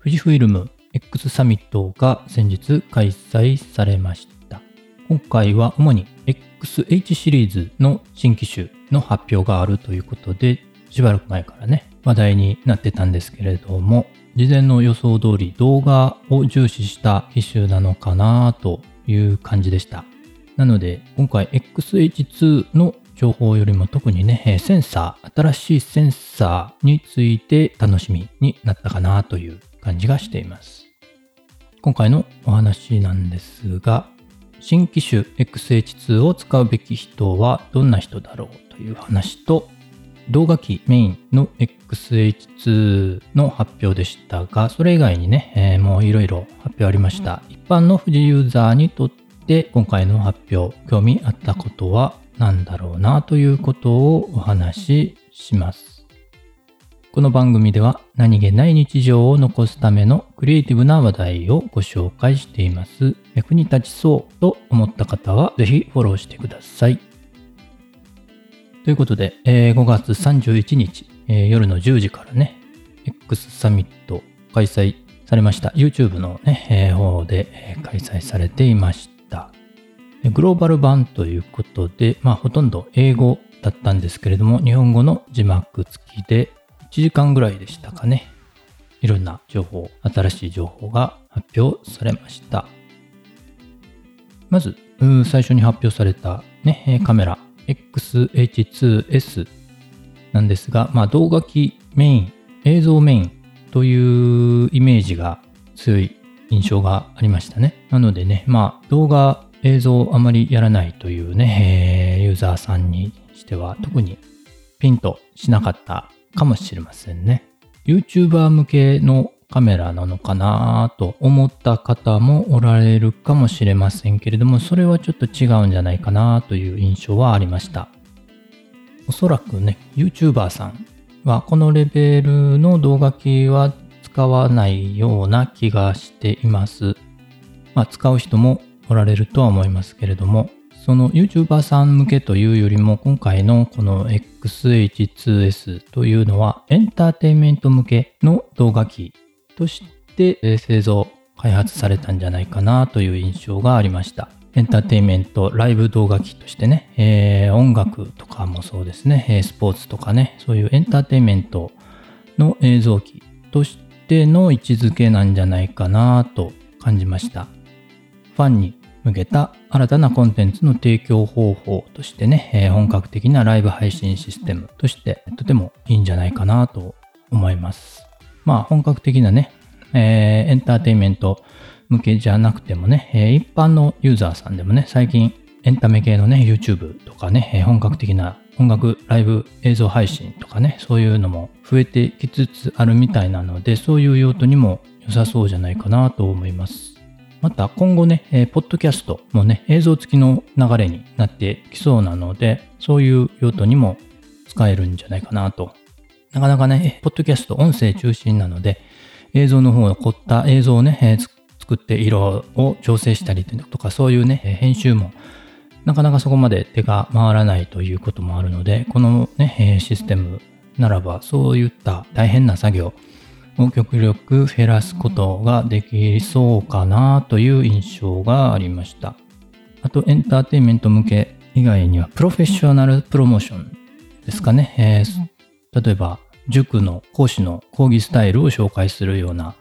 富士フイルム X サミットが先日開催されました。今回は主に XH シリーズの新機種の発表があるということで、しばらく前からね、話題になってたんですけれども、事前の予想通り動画を重視した機種なのかなという感じでした。なので、今回 XH2 の情報よりも特にね、センサー、新しいセンサーについて楽しみになったかなという感じがしています。今回のお話なんですが、新機種 XH2 を使うべき人はどんな人だろうという話と、動画機メインの XH2 の発表でしたが、それ以外にね、えー、もういろいろ発表ありました。一般の富士ユーザーにとって今回の発表、興味あったことは何だろうなということをお話しします。この番組では何気ない日常を残すためのクリエイティブな話題をご紹介しています。役に立ちそうと思った方はぜひフォローしてください。ということで、えー、5月31日、え、夜の10時からね、X サミット開催されました。YouTube のね、え、方で開催されていました。グローバル版ということで、まあほとんど英語だったんですけれども、日本語の字幕付きで、1時間ぐらいでしたかね。いろんな情報、新しい情報が発表されました。まず、最初に発表された、ね、カメラ XH2S なんですが、まあ、動画機メイン、映像メインというイメージが強い印象がありましたね。なのでね、まあ、動画、映像をあまりやらないというねえ、ユーザーさんにしては特にピンとしなかったかもしれませんね。YouTuber 向けのカメラなのかなと思った方もおられるかもしれませんけれども、それはちょっと違うんじゃないかなという印象はありました。おそらくね、YouTuber さんはこのレベルの動画機は使わないような気がしています。まあ、使う人もおられるとは思いますけれども、その YouTuber さん向けというよりも今回のこの XH2S というのはエンターテインメント向けの動画機として製造開発されたんじゃないかなという印象がありました。エンターテインメント、ライブ動画機としてね、えー、音楽とかもそうですね、スポーツとかね、そういうエンターテインメントの映像機としての位置づけなんじゃないかなと感じました。ファンに向けた新たなコンテンツの提供方法としてね、えー、本格的なライブ配信システムとしてとてもいいんじゃないかなと思います。まあ本格的なね、えー、エンターテインメント向けじゃなくてもね、えー、一般のユーザーさんでもね、最近エンタメ系のね、YouTube とかね、え、本格的な音楽ライブ映像配信とかね、そういうのも増えてきつつあるみたいなので、そういう用途にも良さそうじゃないかなと思います。また今後ね、えー、ポッドキャストもね、映像付きの流れになってきそうなので、そういう用途にも使えるんじゃないかなと。なかなかね、ポッドキャスト音声中心なので、映像の方の凝った映像をね、えー、作って色を調整したりとか、そういうね、編集もなかなかそこまで手が回らないということもあるので、このね、システムならば、そういった大変な作業、を極力減らすことができそうかなという印象がありました。あとエンターテインメント向け以外にはプロフェッショナルプロモーションですかね。えー、例えば塾の講師の講義スタイルを紹介するような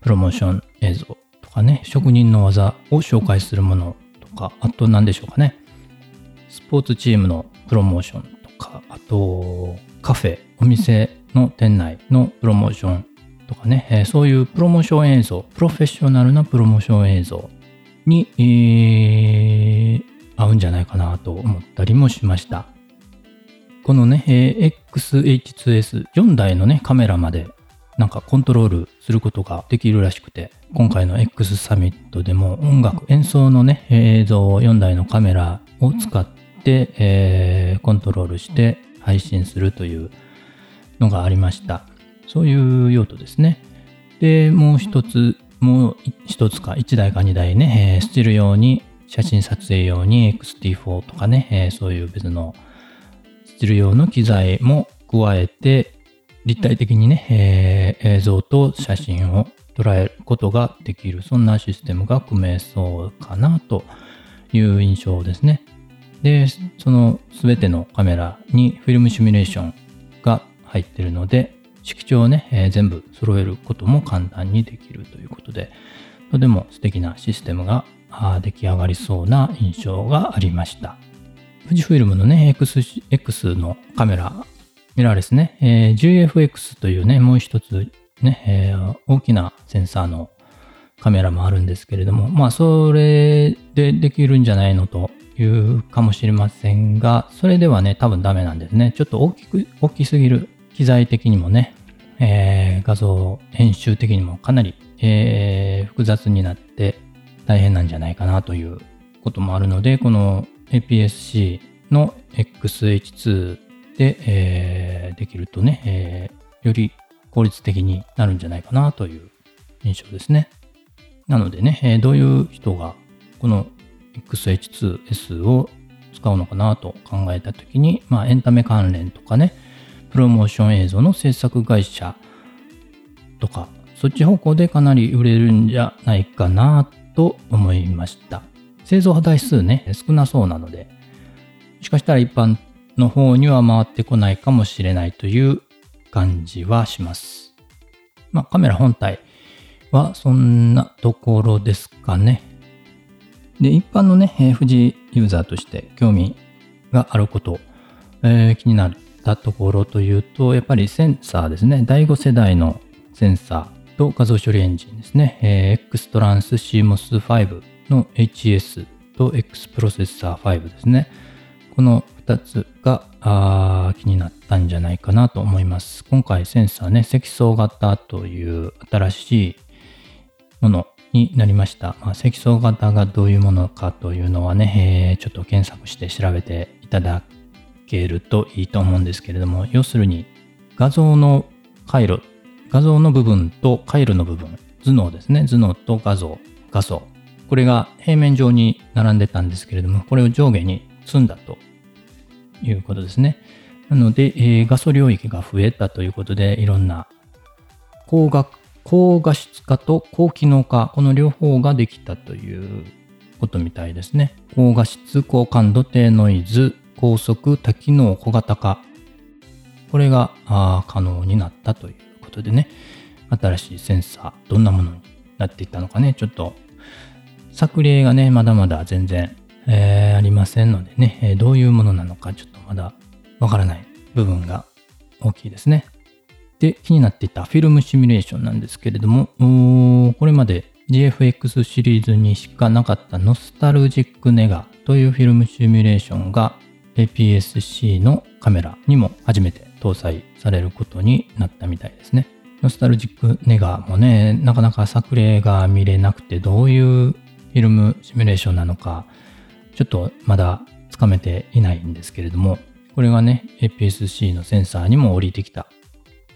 プロモーション映像とかね、職人の技を紹介するものとか、あと何でしょうかね。スポーツチームのプロモーションとか、あとカフェ、お店の店内のプロモーションとかね、えそういうプロモーション映像、プロフェッショナルなプロモーション映像に、えー、合うんじゃないかなと思ったりもしました。このね、え XH2S4 台のね、カメラまでなんかコントロールすることができるらしくて、今回の X サミットでも音楽、演奏のね、映像を4台のカメラを使って、えー、コントロールして配信するというのがありました。そういう用途ですね。で、もう一つ、もう一つか、一台か二台ね、えー、スチール用に、写真撮影用に XT4 とかね、えー、そういう別のスチール用の機材も加えて、立体的にね、えー、映像と写真を捉えることができる、そんなシステムが組めそうかなという印象ですね。で、その全てのカメラにフィルムシミュレーションが入ってるので、色調をね、えー、全部揃えることも簡単にできるということで、とても素敵なシステムが出来上がりそうな印象がありました。富士フィルムのね、X, X のカメラ、ミラーレスね、えー、GFX というね、もう一つね、えー、大きなセンサーのカメラもあるんですけれども、まあ、それでできるんじゃないのというかもしれませんが、それではね、多分ダメなんですね。ちょっと大きく、大きすぎる機材的にもね、えー、画像編集的にもかなり、えー、複雑になって大変なんじゃないかなということもあるので、この APS-C の XH2 で、えー、できるとね、えー、より効率的になるんじゃないかなという印象ですね。なのでね、えー、どういう人がこの XH2S を使うのかなと考えたときに、まあ、エンタメ関連とかね、プロモーション映像の制作会社とか、そっち方向でかなり売れるんじゃないかなと思いました。製造台数ね、少なそうなので、もしかしたら一般の方には回ってこないかもしれないという感じはします。まあカメラ本体はそんなところですかね。で、一般のね、富士ユーザーとして興味があること、えー、気になるったところというと、やっぱりセンサーですね。第5世代のセンサーと画像処理エンジンですね。えー、X トランス CMOS5 の HS と X プロセッサー5ですね。この2つがあ気になったんじゃないかなと思います。今回センサーね、積層型という新しいものになりました。まあ、積層型がどういうものかというのはね、えー、ちょっと検索して調べていただけるといいと思うんですけれども、要するに画像の回路、画像の部分と回路の部分、頭脳ですね、頭脳と画像、画素。これが平面上に並んでたんですけれども、これを上下に積んだということですね。なので、えー、画素領域が増えたということで、いろんな高画高画質化と高機能化、この両方ができたということみたいですね。高画質、高感度、低ノイズ、高速、多機能、小型化。これが可能になったということでね、新しいセンサー、どんなものになっていったのかね、ちょっと作例がね、まだまだ全然、えー、ありませんのでね、えどういうものなのかちょっとまだわからない部分が大きいですね。で、気になっていたフィルムシミュレーションなんですけれども、これまで GFX シリーズにしかなかったノスタルジックネガというフィルムシミュレーションが APS-C のカメラにも初めて搭載されることになったみたいですね。ノスタルジックネガもね、なかなか作例が見れなくてどういうフィルムシミュレーションなのか、ちょっとまだつかめていないんですけれども、これがね、APS-C のセンサーにも降りてきた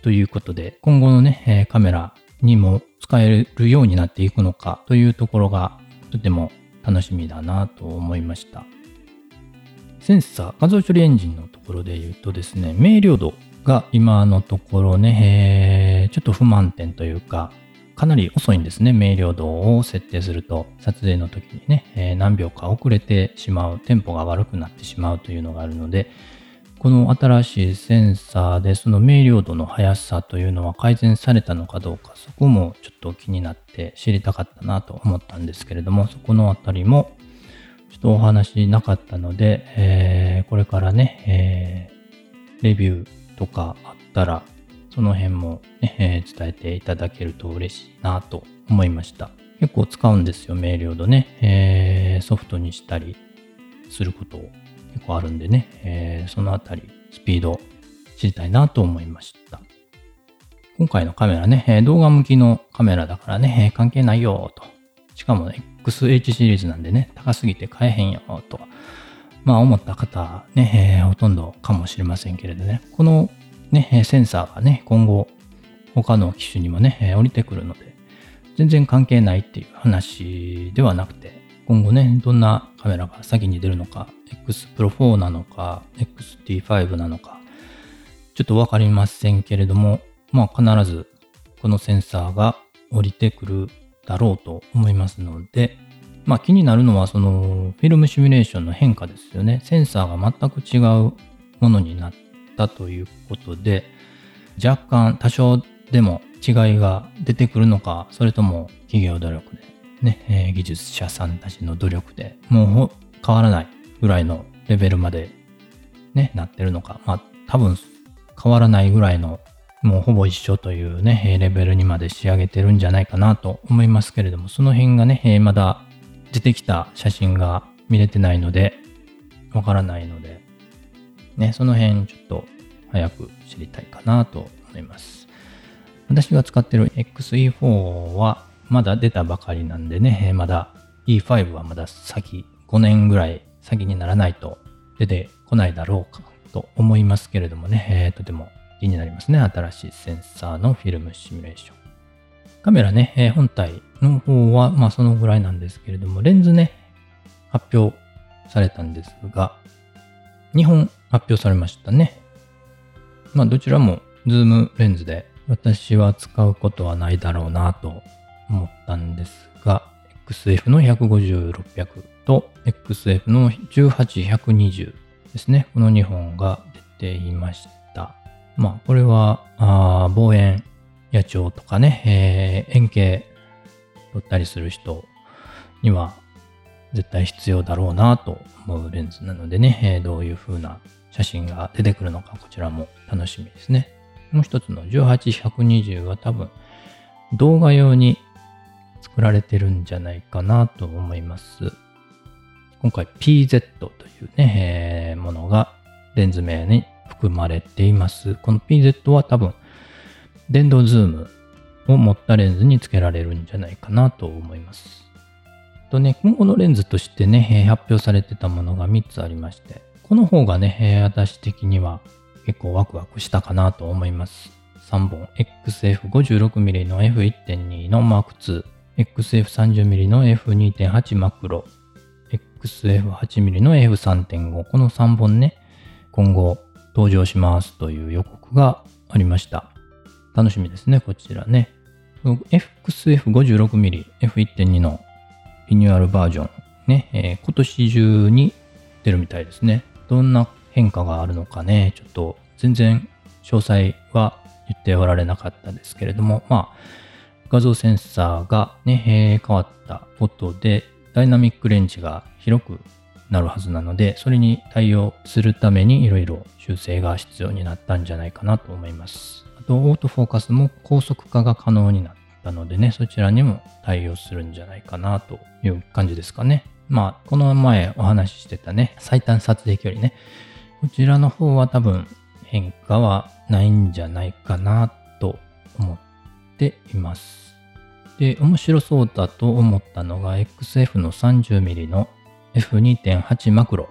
ということで、今後のね、カメラにも使えるようになっていくのかというところがとても楽しみだなと思いました。センサー、画像処理エンジンのところで言うとですね、明瞭度が今のところね、ちょっと不満点というか、かなり遅いんですね。明瞭度を設定すると、撮影の時にね、何秒か遅れてしまう、テンポが悪くなってしまうというのがあるので、この新しいセンサーでその明瞭度の速さというのは改善されたのかどうか、そこもちょっと気になって知りたかったなと思ったんですけれども、そこのあたりもとお話なかったので、えー、これからね、えー、レビューとかあったら、その辺もね、えー、伝えていただけると嬉しいなと思いました。結構使うんですよ、明瞭度ね。えー、ソフトにしたりすること結構あるんでね、えー、そのあたりスピード知りたいなと思いました。今回のカメラね、動画向きのカメラだからね、関係ないよと。しかも、ね、XH シリーズなんでね、高すぎて買えへんよと。まあ思った方ねえ、ほとんどかもしれませんけれどね、このね、センサーがね、今後他の機種にもね、降りてくるので、全然関係ないっていう話ではなくて、今後ね、どんなカメラが先に出るのか、X Pro 4なのか、XT5 なのか、ちょっとわかりませんけれども、まあ必ずこのセンサーが降りてくるだろうと思いますので、まあ気になるのはそのフィルムシミュレーションの変化ですよね。センサーが全く違うものになったということで、若干多少でも違いが出てくるのか、それとも企業努力で、ね、えー、技術者さんたちの努力でもう変わらないぐらいのレベルまでね、なってるのか。まあ多分変わらないぐらいのもうほぼ一緒というね、レベルにまで仕上げてるんじゃないかなと思いますけれども、その辺がね、まだ出てきた写真が見れてないので、わからないので、ね、その辺ちょっと早く知りたいかなと思います。私が使ってる XE4 はまだ出たばかりなんでね、まだ E5 はまだ先、5年ぐらい先にならないと出てこないだろうかと思いますけれどもね、えー、とても気になりますね。新しいセンサーのフィルムシミュレーション。カメラね、えー、本体の方はまあそのぐらいなんですけれども、レンズね、発表されたんですが、2本発表されましたね。まあどちらもズームレンズで私は使うことはないだろうなと思ったんですが、XF の150-600と XF の18120ですね。この2本が出ていました。まあこれはあ望遠野鳥とかね、えー、円形撮ったりする人には絶対必要だろうなと思うレンズなのでね、えー、どういう風な写真が出てくるのかこちらも楽しみですね。もう一つの18120は多分動画用に作られてるんじゃないかなと思います。今回 PZ というね、えー、ものがレンズ名に含まれています。この PZ は多分電動ズームを持ったレンズにつけられるんじゃないかなと思います。とね、今後のレンズとしてね、発表されてたものが3つありまして、この方がね、私的には結構ワクワクしたかなと思います。3本 XF56mm の F1.2 の Mark II、XF30mm の F2.8 マクロ、XF8mm の F3.5、この3本ね、今後登場しますという予告がありました。楽しみですね、こちらね。FXF56mm F1.2 のリニューアルバージョン、ね、えー、今年中に出るみたいですね。どんな変化があるのかね、ちょっと全然詳細は言っておられなかったですけれども、まあ、画像センサーがね、えー、変わったことで、ダイナミックレンジが広くなるはずなので、それに対応するためにいろいろ修正が必要になったんじゃないかなと思います。あと、オートフォーカスも高速化が可能になったのでね、そちらにも対応するんじゃないかなという感じですかね。まあ、この前お話ししてたね、最短撮影距離ね。こちらの方は多分変化はないんじゃないかなと思っています。で、面白そうだと思ったのが XF の 30mm の F2.8 マクロ。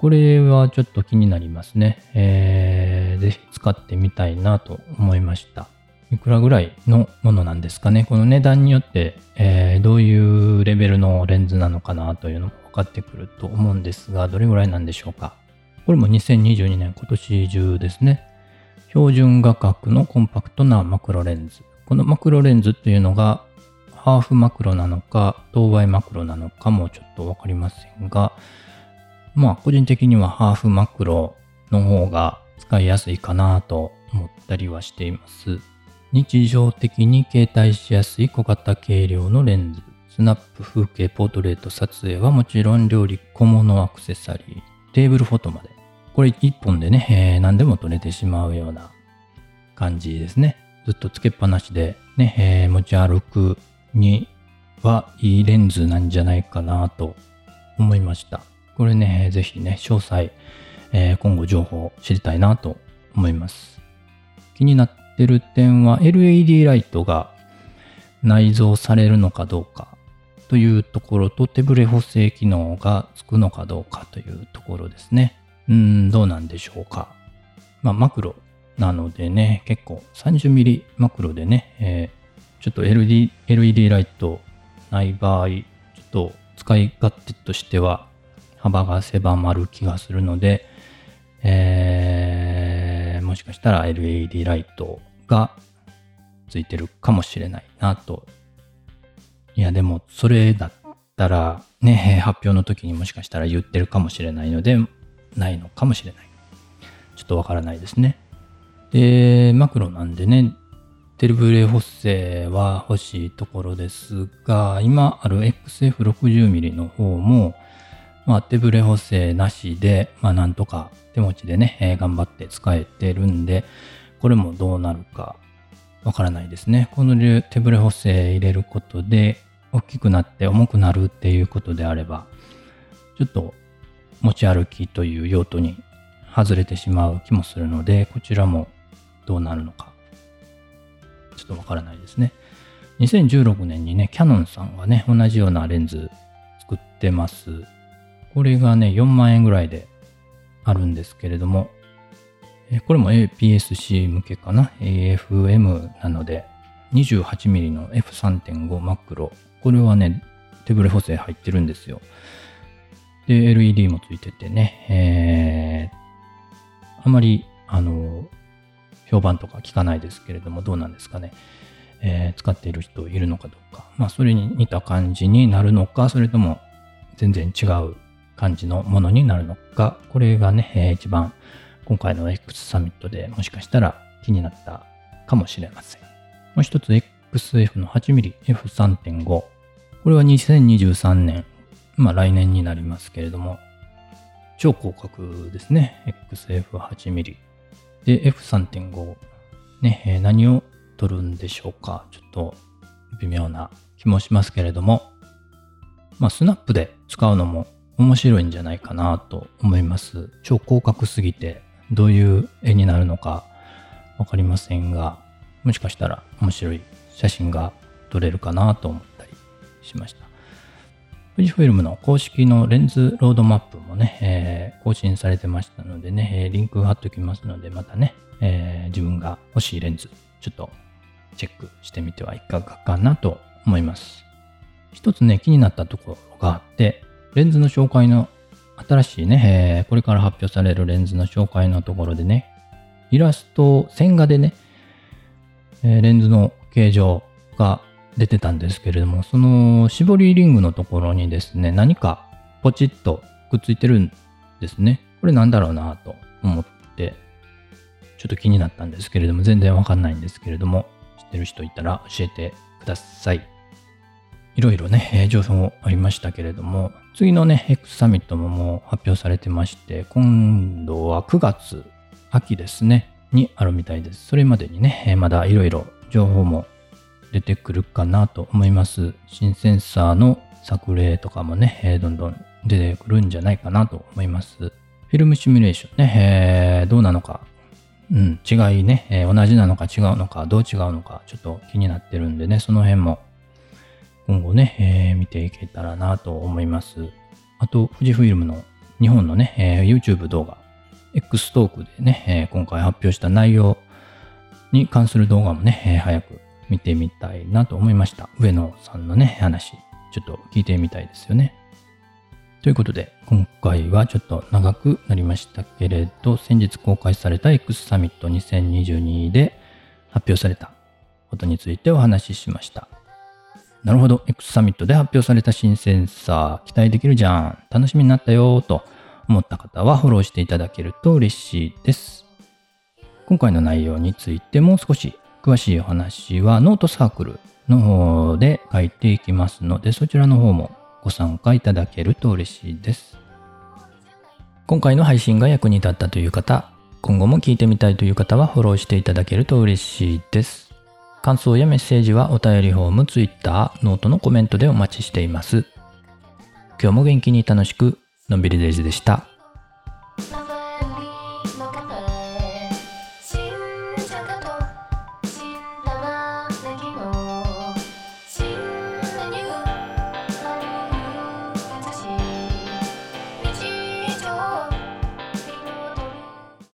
これはちょっと気になりますね。えー、ぜひ使ってみたいなと思いました。いくらぐらいのものなんですかね？この値段によって、えー、どういうレベルのレンズなのかなというのも分かってくると思うんですが、どれぐらいなんでしょうか？これも2022年今年中ですね。標準画角のコンパクトなマクロレンズ。このマクロレンズっていうのがハーフマクロなのか、当倍マクロなのかもちょっとわかりませんが、まあ個人的にはハーフマクロの方が使いやすいかなと思ったりはしています。日常的に携帯しやすい小型軽量のレンズ。スナップ風景ポートレート撮影はもちろん料理小物アクセサリー、テーブルフォトまで。これ一本でね、えー、何でも撮れてしまうような感じですね。ずっとつけっぱなしでね、えー、持ち歩くにはいいレンズなんじゃないかなと思いました。これね、ぜひね、詳細、えー、今後情報を知りたいなと思います。気になってる点は LED ライトが内蔵されるのかどうかというところと手ブレ補正機能がつくのかどうかというところですね。うん、どうなんでしょうか。まあ、マクロなのでね、結構 30mm マクロでね、えちょっと LED, LED ライトない場合、ちょっと使い勝手としては幅が狭まる気がするので、えー、もしかしたら LED ライトがついてるかもしれないなと。いや、でもそれだったらね、発表の時にもしかしたら言ってるかもしれないので、ないのかもしれない。ちょっとわからないですね。で、マクロなんでね、テルブレ補正は欲しいところですが、今ある XF60mm の方も、まあ、手ブレ補正なしで、まあ、なんとか手持ちでね、えー、頑張って使えてるんで、これもどうなるかわからないですね。この手ブレ補正入れることで、大きくなって重くなるっていうことであれば、ちょっと持ち歩きという用途に外れてしまう気もするので、こちらもどうなるのか、ちょっとわからないですね。2016年にね、キャノンさんがね、同じようなレンズ作ってます。これがね、4万円ぐらいであるんですけれども、これも APS-C 向けかな ?AFM なので、28mm の F3.5 マクロ。これはね、手ブレ補正入ってるんですよ。で、LED もついててね、えー、あまり、あの、評判とか聞かないですけれども、どうなんですかね。えー、使っている人いるのかどうか。まあ、それに似た感じになるのか、それとも全然違う感じのものになるのか、これがね、えー、一番今回の X サミットでもしかしたら気になったかもしれません。もう一つ XF の 8mmF3.5。これは2023年、まあ来年になりますけれども、超広角ですね。XF8mm。で、F3.5。ね、え、何を撮るんでしょうか？ちょっと微妙な気もしますけれども、まあスナップで使うのも面白いんじゃないかなと思います。超広角すぎてどういう絵になるのかわかりませんが、もしかしたら面白い写真が撮れるかなと思ったりしました。富士フイルムの公式のレンズロードマップもね、えー、更新されてましたのでね、えリンク貼っておきますので、またね、えー、自分が欲しいレンズ、ちょっとチェックしてみてはいかがかなと思います。一つね、気になったところがあって、レンズの紹介の新しいね、えー、これから発表されるレンズの紹介のところでね、イラスト、線画でね、え、レンズの形状が出てたんですけれども、その絞りリングのところにですね、何かポチッとくっついてるんですね。これなんだろうなと思って、ちょっと気になったんですけれども、全然わかんないんですけれども、知ってる人いたら教えてください。いろいろね、情報ありましたけれども、次のね、X サミットももう発表されてまして、今度は9月、秋ですね、にあるみたいです。それまでにね、まだいろいろ情報も出てくるかなと思います。新センサーの作例とかもねえ、どんどん出てくるんじゃないかなと思います。フィルムシミュレーションね、えー、どうなのか、うん、違いね、えー、同じなのか違うのか、どう違うのか、ちょっと気になってるんでね、その辺も今後ね、えー、見ていけたらなと思います。あと、富士フイルムの日本のね、えー、YouTube 動画、X トークでね、えー、今回発表した内容に関する動画もね、えー、早く見てみたいなと思いました。上野さんのね、話、ちょっと聞いてみたいですよね。ということで、今回はちょっと長くなりましたけれど、先日公開された X サミット2022で発表されたことについてお話ししました。なるほど、X サミットで発表された新センサー、期待できるじゃん、楽しみになったよと思った方はフォローしていただけると嬉しいです。今回の内容についても少し詳しいお話はノートサークルの方で書いていきますので、そちらの方もご参加いただけると嬉しいです。今回の配信が役に立ったという方、今後も聞いてみたいという方はフォローしていただけると嬉しいです。感想やメッセージはお便りフォーム、Twitter、ノートのコメントでお待ちしています。今日も元気に楽しく、のんびりデイズでした。